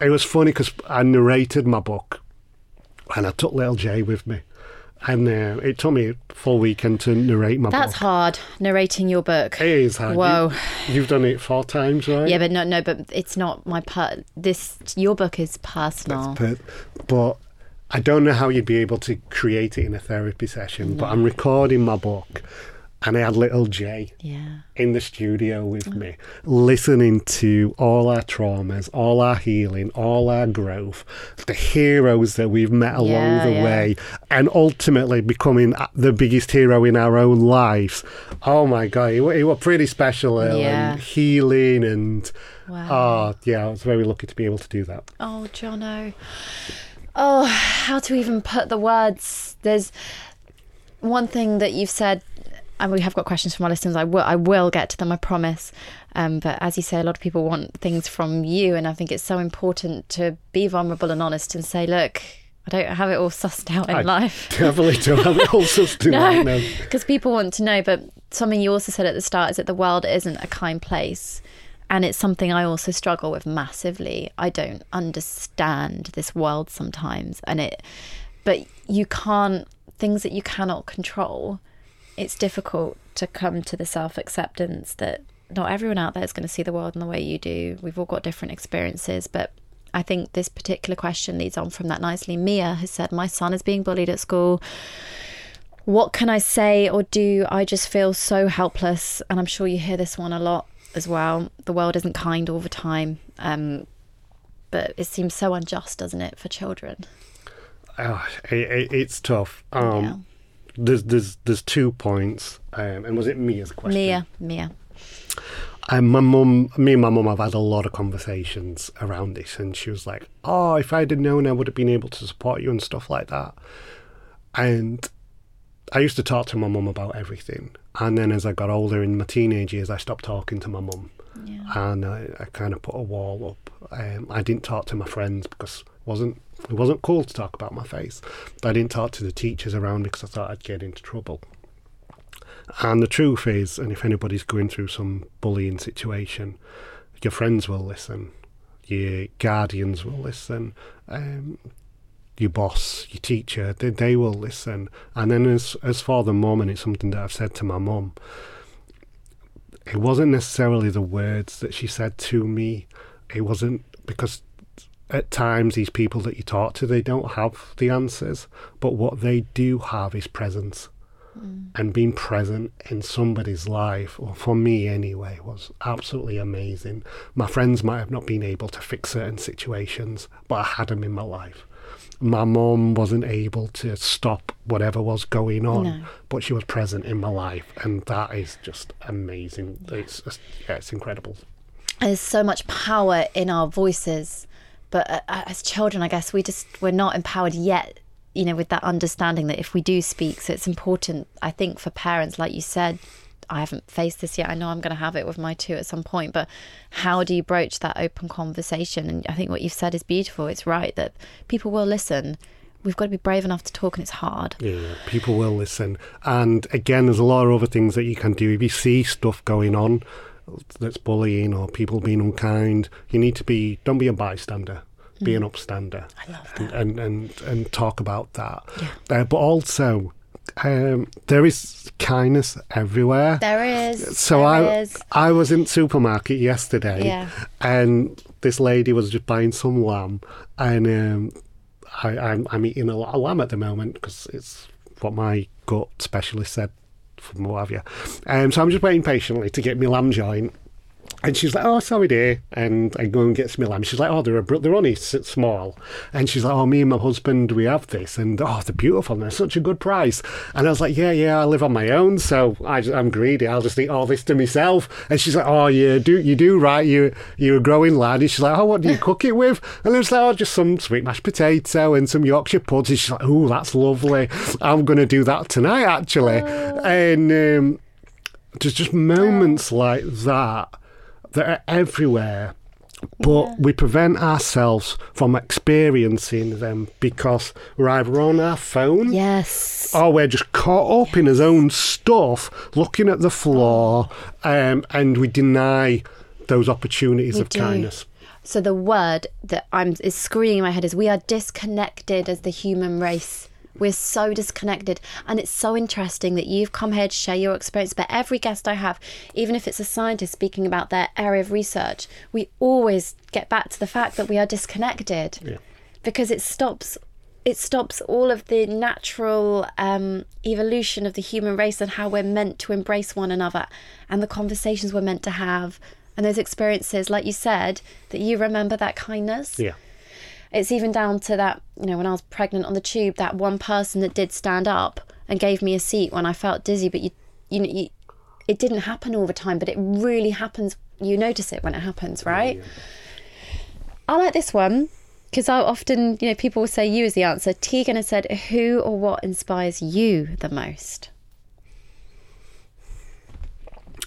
it was funny because I narrated my book, and I took little Jay with me. And uh, it took me a full weekend to narrate my book. That's book. hard, narrating your book. It is hard. Whoa. You, you've done it four times, right? Yeah, but no, no, but it's not my part. This your book is personal. But, but I don't know how you'd be able to create it in a therapy session. But I'm recording my book, and I had little Jay yeah, in the studio with me, listening to all our traumas, all our healing, all our growth, the heroes that we've met along Yeah, the yeah. way, and ultimately becoming the biggest hero in our own lives. Oh my God, it, it was pretty special. uh. And healing and. Wow. Oh, yeah, I was very lucky to be able to do that. Oh, Jono. Oh, how to even put the words. There's one thing that you've said, and we have got questions from our listeners. I will, I will get to them, I promise. Um, but as you say, a lot of people want things from you, and I think it's so important to be vulnerable and honest and say, look, I don't have it all sussed out in I life. Definitely don't have it all sussed right No, because people want to know. But something you also said at the start is that the world isn't a kind place. And it's something I also struggle with massively. I don't understand this world sometimes. And it, but you can't, things that you cannot control, it's difficult to come to the self acceptance that not everyone out there is going to see the world in the way you do. We've all got different experiences. But I think this particular question leads on from that nicely. Mia has said, My son is being bullied at school what can I say or do? I just feel so helpless. And I'm sure you hear this one a lot as well. The world isn't kind all the time. Um, but it seems so unjust, doesn't it, for children? Oh, it, it, it's tough. Um, Yeah. There's there's there's two points, um, and was it Mia's question? Mia, Mia. And my mum, me and my mum have had a lot of conversations around this, and she was like, "Oh, if I'd have known, I would have been able to support you and stuff like that." And I used to talk to my mum about everything, and then as I got older in my teenage years, I stopped talking to my mum, and I, I kind of put a wall up. Um, I didn't talk to my friends because wasn't it wasn't cool to talk about my face. I didn't talk to the teachers around me because I thought I'd get into trouble. And the truth is, and if anybody's going through some bullying situation, your friends will listen, your guardians will listen, um, your boss, your teacher, they, they will listen. And then as as for the mum, and it's something that I've said to my mum, it wasn't necessarily the words that she said to me. It wasn't because at times these people that you talk to, they don't have the answers, but what they do have is presence mm. and being present in somebody's life, or for me anyway, was absolutely amazing. My friends might have not been able to fix certain situations, but I had them in my life. My mom wasn't able to stop whatever was going on, No. but she was present in my life, and that is just amazing. It's just, yeah, it's incredible. There's so much power in our voices, but uh, as children, I guess we just we're not empowered yet. You know, with that understanding that if we do speak, so it's important. I think for parents, like you said, I haven't faced this yet. I know I'm going to have it with my two at some point, but how do you broach that open conversation? And I think what you've said is beautiful. It's right that people will listen. We've got to be brave enough to talk, and it's hard. Yeah, people will listen. And again, there's a lot of other things that you can do. If you see stuff going on that's bullying or people being unkind, you need to be, don't be a bystander, be an upstander. I love that. And, and, and, and talk about that. Uh, but also, um, there is kindness everywhere. There is. So there I is. I was in supermarket yesterday, Yeah. and this lady was just buying some lamb, and um, I, I'm, I'm eating a lot of lamb at the moment because it's what my gut specialist said from you. Um, so I'm just waiting patiently to get my lamb joint. And she's like, "Oh, sorry, dear," and I go and get some lamb. She's like, "Oh, they're a, they're only small," and she's like, "Oh, me and my husband, we have this, and oh, they're beautiful, and they're such a good price." And I was like, "Yeah, yeah, I live on my own, so I just, I'm greedy. I'll just eat all this to myself." And she's like, "Oh, you do, you do right. You, you're a growing lad." And she's like, "Oh, what do you cook it with?" And I was like, "Oh, just some sweet mashed potato and some Yorkshire pudding." And she's like, "Oh, that's lovely. I'm going to do that tonight, actually." And um, there's just moments like that that are everywhere but we prevent ourselves from experiencing them because we're either on our phone Yes. or we're just caught up in his own stuff looking at the floor um, and we deny those opportunities We of do. kindness So the word that I'm is screaming in my head is we are disconnected as the human race. We're so disconnected. And it's so interesting that you've come here to share your experience. But every guest I have, even if it's a scientist speaking about their area of research, we always get back to the fact that we are disconnected. Yeah. Because it stops it stops all of the natural um, evolution of the human race and how we're meant to embrace one another and the conversations we're meant to have and those experiences like you said that you remember that kindness yeah it's even down to that you know when i was pregnant on the tube that one person that did stand up and gave me a seat when i felt dizzy but you you know you, it didn't happen all the time but it really happens you notice it when it happens right? i like this one because i often you know people will say you as the answer. Tegan has said who or what inspires you the most?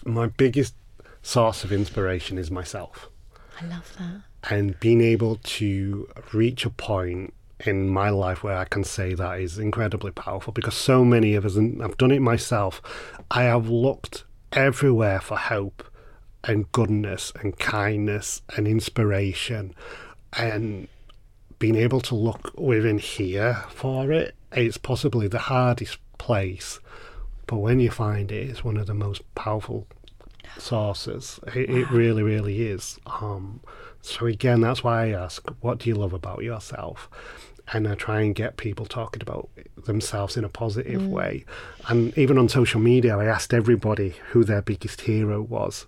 My biggest source of inspiration is myself. I love that and being able to reach a point in my life where I can say that is incredibly powerful because so many of us, and I've done it myself, I have looked everywhere for hope and goodness and kindness and inspiration and being able to look within here for it it's possibly the hardest place. But when you find it it's one of the most powerful sources. It, it really really is. Um so again that's why i ask what do you love about yourself? And i try and get people talking about themselves in a positive way. And even on social media i asked everybody who their biggest hero was.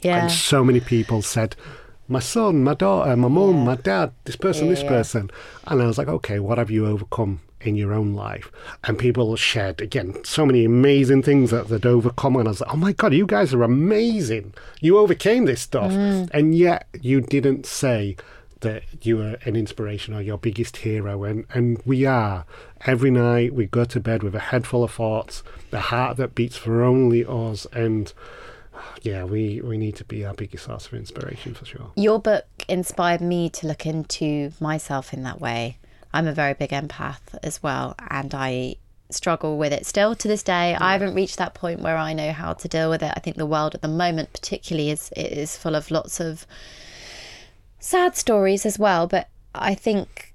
Yeah. and so many people said, my son, my daughter, my mum, my dad, this person, this Yeah. person. And I was like, okay, what have you overcome in your own life? And people shared, again, so many amazing things that they'd overcome. And I was like, oh my God, you guys are amazing. You overcame this stuff. Mm. And yet you didn't say, that you are an inspiration or your biggest hero and, and we are every night we go to bed with a head full of thoughts the heart that beats for only us and yeah, we, we need to be our biggest source of inspiration for sure. your book inspired me to look into myself in that way. I'm a very big empath as well, and I struggle with it still to this day. I haven't reached that point where I know how to deal with it. I think the world at the moment, particularly, is is full of lots of sad stories as well. But I think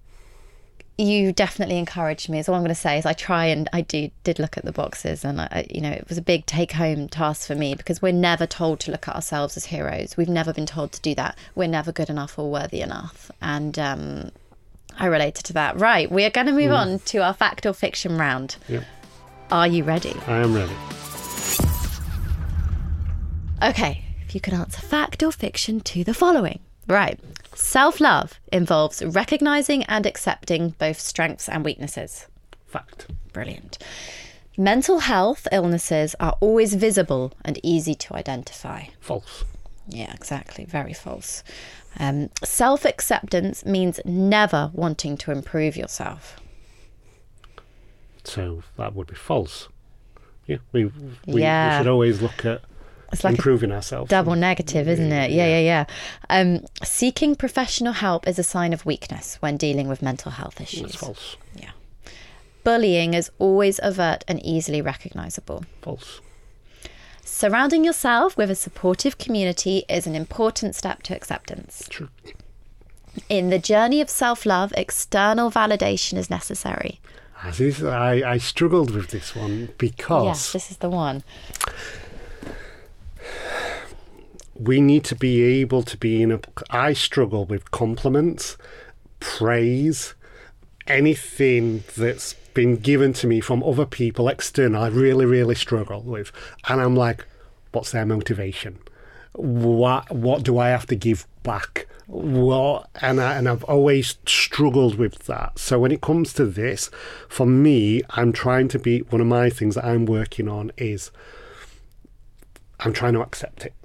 you definitely encouraged me. Is all I'm going to say. Is I try and I do did look at the boxes, and I, you know, it was a big take home task for me because we're never told to look at ourselves as heroes. We've never been told to do that. We're never good enough or worthy enough, and um, I related to that. Right, we are going to move hmm. on to our fact or fiction round. Yeah, Are you ready? I am ready. Okay, if you could answer fact or fiction to the following. Right. Self love involves recognizing and accepting both strengths and weaknesses. Fact. Brilliant. Mental health illnesses are always visible and easy to identify. False. Yeah, exactly. Very false. Um, Self acceptance means never wanting to improve yourself. So that would be false. Yeah, we, we, Yeah. we should always look at It's like improving ourselves. double negative, isn't it? Yeah, yeah, yeah. Um, seeking professional help is a sign of weakness when dealing with mental health issues. That's false. Yeah. Bullying is always overt and easily recognizable. False. Surrounding yourself with a supportive community is an important step to acceptance. True. In the journey of self love, external validation is necessary. Ah, As is, I, I struggled with this one because Yes, this is the one. we need to be able to be in a. I struggle with compliments, praise, anything that's been given to me from other people external, I really, really struggle with. And I'm like, what's their motivation? What what do I have to give back? What and I, and I've always struggled with that. So when it comes to this, for me, I'm trying to be one of my things that I'm working on is I'm trying to accept it.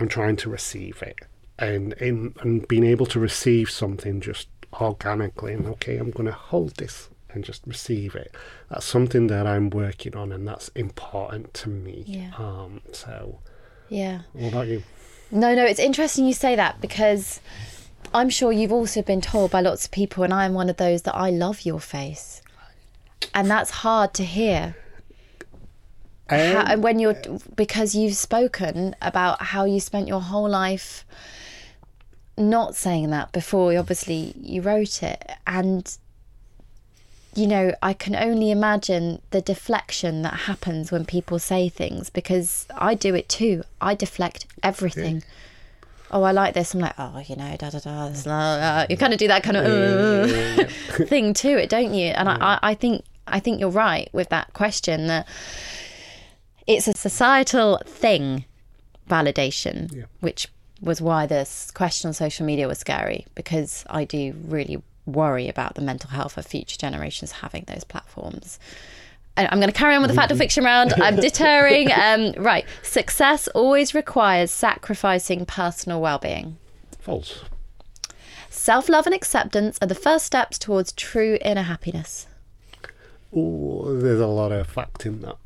I'm trying to receive it. And in and being able to receive something just organically and okay, I'm gonna hold this and just receive it. That's something that I'm working on and that's important to me. Yeah. Um so Yeah. what about you? No, no, it's interesting you say that because I'm sure you've also been told by lots of people, and I'm one of those that I love your face. And that's hard to hear. How, Um, and when you're, because you've spoken about how you spent your whole life not saying that before, obviously, you wrote it. And, you know, I can only imagine the deflection that happens when people say things because I do it too. I deflect everything. Oh, I like this. I'm like, oh, you know, da da da. You kind of do that kind of uh, thing to it, don't you? And I, I think, I think you're right with that question that it's a societal thing, validation, which was why this question on social media was scary because I do really worry about the mental health of future generations having those platforms. I'm going to carry on with the fact or fiction round. I'm deterring. Um, right. Success always requires sacrificing personal well being. false. Self love and acceptance are the first steps towards true inner happiness. Ooh, there's a lot of fact in that.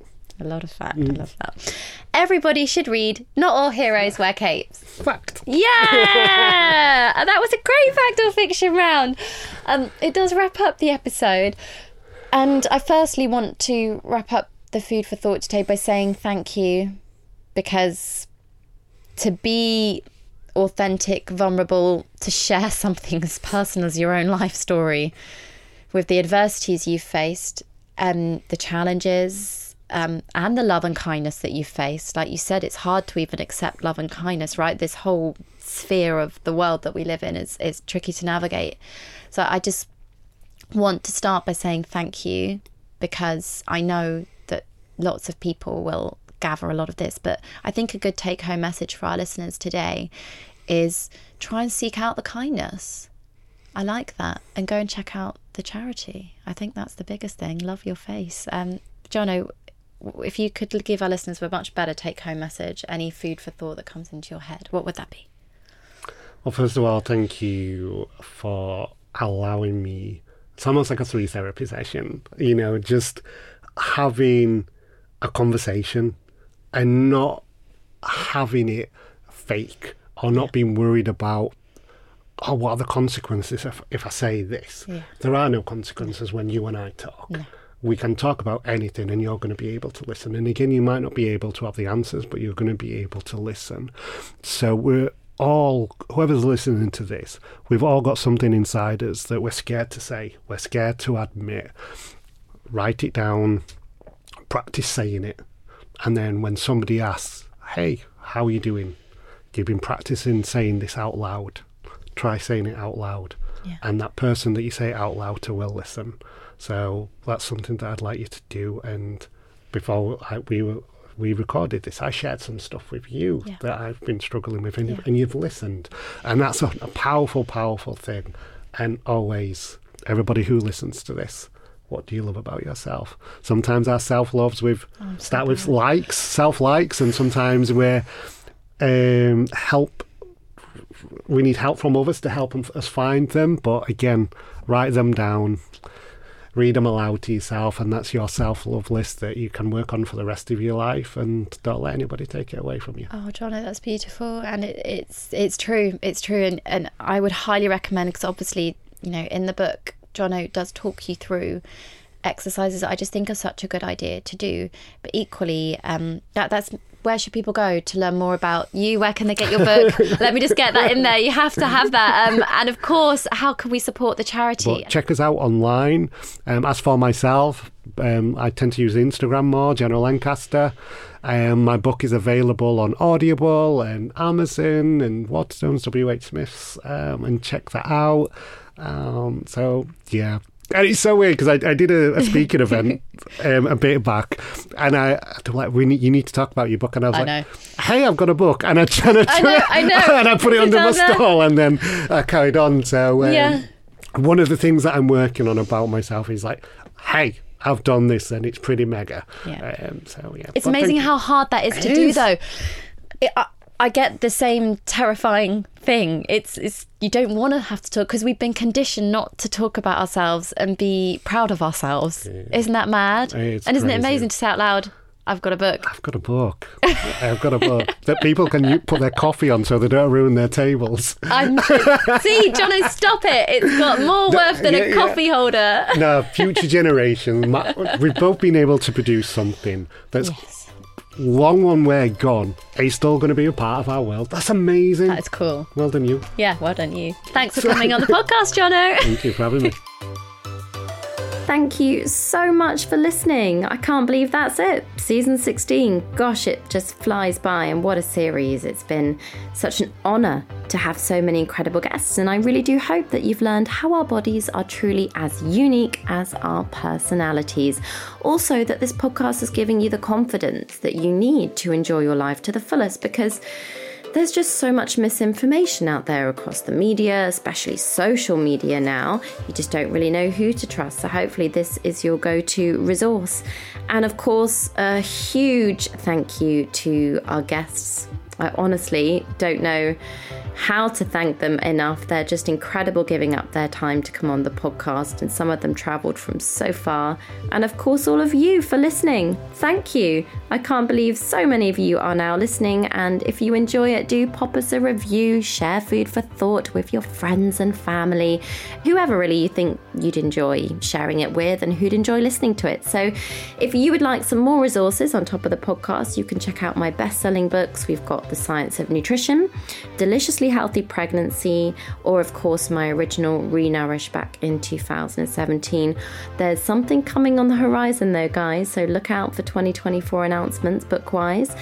A lot of fact. I love that. Everybody should read Not All Heroes Wear Capes. Fact. Yeah! That was a great fact or fiction round. Um, it does wrap up the episode. And I firstly want to wrap up the food for thought today by saying thank you because to be authentic, vulnerable, to share something as personal as your own life story with the adversities you've faced, um, the challenges, um, and the love and kindness that you've faced. Like you said, it's hard to even accept love and kindness, right? This whole sphere of the world that we live in is, is tricky to navigate. So I just want to start by saying thank you because I know that lots of people will gather a lot of this. But I think a good take home message for our listeners today is try and seek out the kindness. I like that. And go and check out the charity. I think that's the biggest thing. Love your face. Um, Jono, if you could give our listeners a much better take home message, any food for thought that comes into your head, what would that be? Well, first of all, thank you for allowing me. It's almost like a three therapy session, you know, just having a conversation and not having it fake or not being worried about, oh, what are the consequences if, if I say this? Yeah. There are no consequences when you and I talk. We can talk about anything and you're going to be able to listen. And again, you might not be able to have the answers, but you're going to be able to listen. So we're all, whoever's listening to this, we've all got something inside us that we're scared to say, we're scared to admit. Write it down, practice saying it. And then when somebody asks, hey, how are you doing? You've been practicing saying this out loud. Try saying it out loud. Yeah. And that person that you say it out loud to will listen. So that's something that I'd like you to do. And before I, we were, we recorded this, I shared some stuff with you Yeah. that I've been struggling with, and, Yeah. and you've listened. And that's a, a powerful, powerful thing. And always, everybody who listens to this, what do you love about yourself? Sometimes our self loves with start with likes, self likes, and sometimes we're um, help. We need help from others to help us find them. But again, write them down, read them aloud to yourself, and that's your self love list that you can work on for the rest of your life. And don't let anybody take it away from you. Oh, Jono, that's beautiful, and it, it's it's true. It's true, and and I would highly recommend because obviously, you know, in the book, Jono does talk you through exercises that I just think are such a good idea to do. But equally, um, that that's where should people go to learn more about you? Where can they get your book? Let me just get that in there. You have to have that. Um, and of course, how can we support the charity? Check us out online. Um, as for myself, um, I tend to use Instagram more, Jono Lancaster. Um, my book is available on Audible and Amazon and Waterstones, WH Smiths, um, and check that out. Um, so, yeah, And it's so weird because I, I did a, a speaking event um, a bit back, and I were like, "We need you need to talk about your book," and I was I like, know. "Hey, I've got a book," and I, and I, I know, I know. and I put it under my stall, and then I carried on. So um, Yeah. one of the things that I'm working on about myself is like, "Hey, I've done this, and it's pretty mega." Yeah. Um, so yeah, It's But amazing how hard that is It to do, is. though. It, I, I get the same terrifying thing. It's it's you don't want to have to talk because we've been conditioned not to talk about ourselves and be proud of ourselves. Isn't that mad? It's and isn't it amazing to say out loud, "I've got a book." I've got a book. I've got a book that people can put their coffee on so they don't ruin their tables. I'm see, Jono, stop it! It's got more worth than yeah, a yeah. coffee holder. No, future generations. ma- We've both been able to produce something that's long one way gone. It's still going to be a part of our world. That's amazing. That's cool. well done, you. Yeah, well done you. Thanks for coming on the podcast, Jono. Thank you for having me. Thank you so much for listening. I can't believe that's it. Season 16. Gosh, it just flies by, and what a series. It's been such an honour to have so many incredible guests, and I really do hope that you've learned how our bodies are truly as unique as our personalities. Also, that this podcast is giving you the confidence that you need to enjoy your life to the fullest because. There's just so much misinformation out there across the media, especially social media now. You just don't really know who to trust. So, hopefully, this is your go to resource. And of course, a huge thank you to our guests. I honestly don't know how to thank them enough. They're just incredible giving up their time to come on the podcast, and some of them travelled from so far. And of course, all of you for listening. Thank you. I can't believe so many of you are now listening. And if you enjoy it, do pop us a review, share food for thought with your friends and family, whoever really you think you'd enjoy sharing it with and who'd enjoy listening to it. So, if you would like some more resources on top of the podcast, you can check out my best selling books. We've got The Science of Nutrition, Deliciously Healthy Pregnancy, or of course, my original Renourish back in 2017. There's something coming on the horizon though, guys, so look out for 2024 announcements book wise.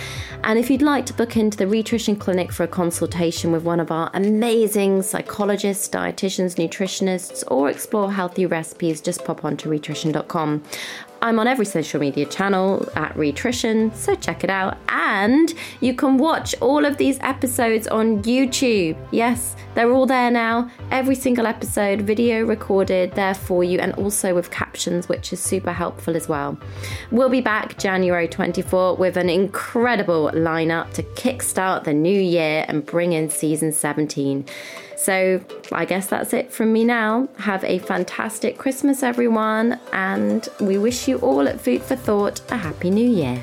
And if you'd like to book into the Rhitrition Clinic for a consultation with one of our amazing psychologists, dietitians, nutritionists, or explore healthy recipes, just pop on to rhitrition.com. I'm on every social media channel at Rhitrition, so check it out. And you can watch all of these episodes on YouTube. Yes, they're all there now. Every single episode, video recorded there for you, and also with captions, which is super helpful as well. We'll be back January 24 with an incredible lineup to kickstart the new year and bring in season 17. So I guess that's it from me now. Have a fantastic Christmas, everyone, and we wish you all at Food for Thought a Happy New Year.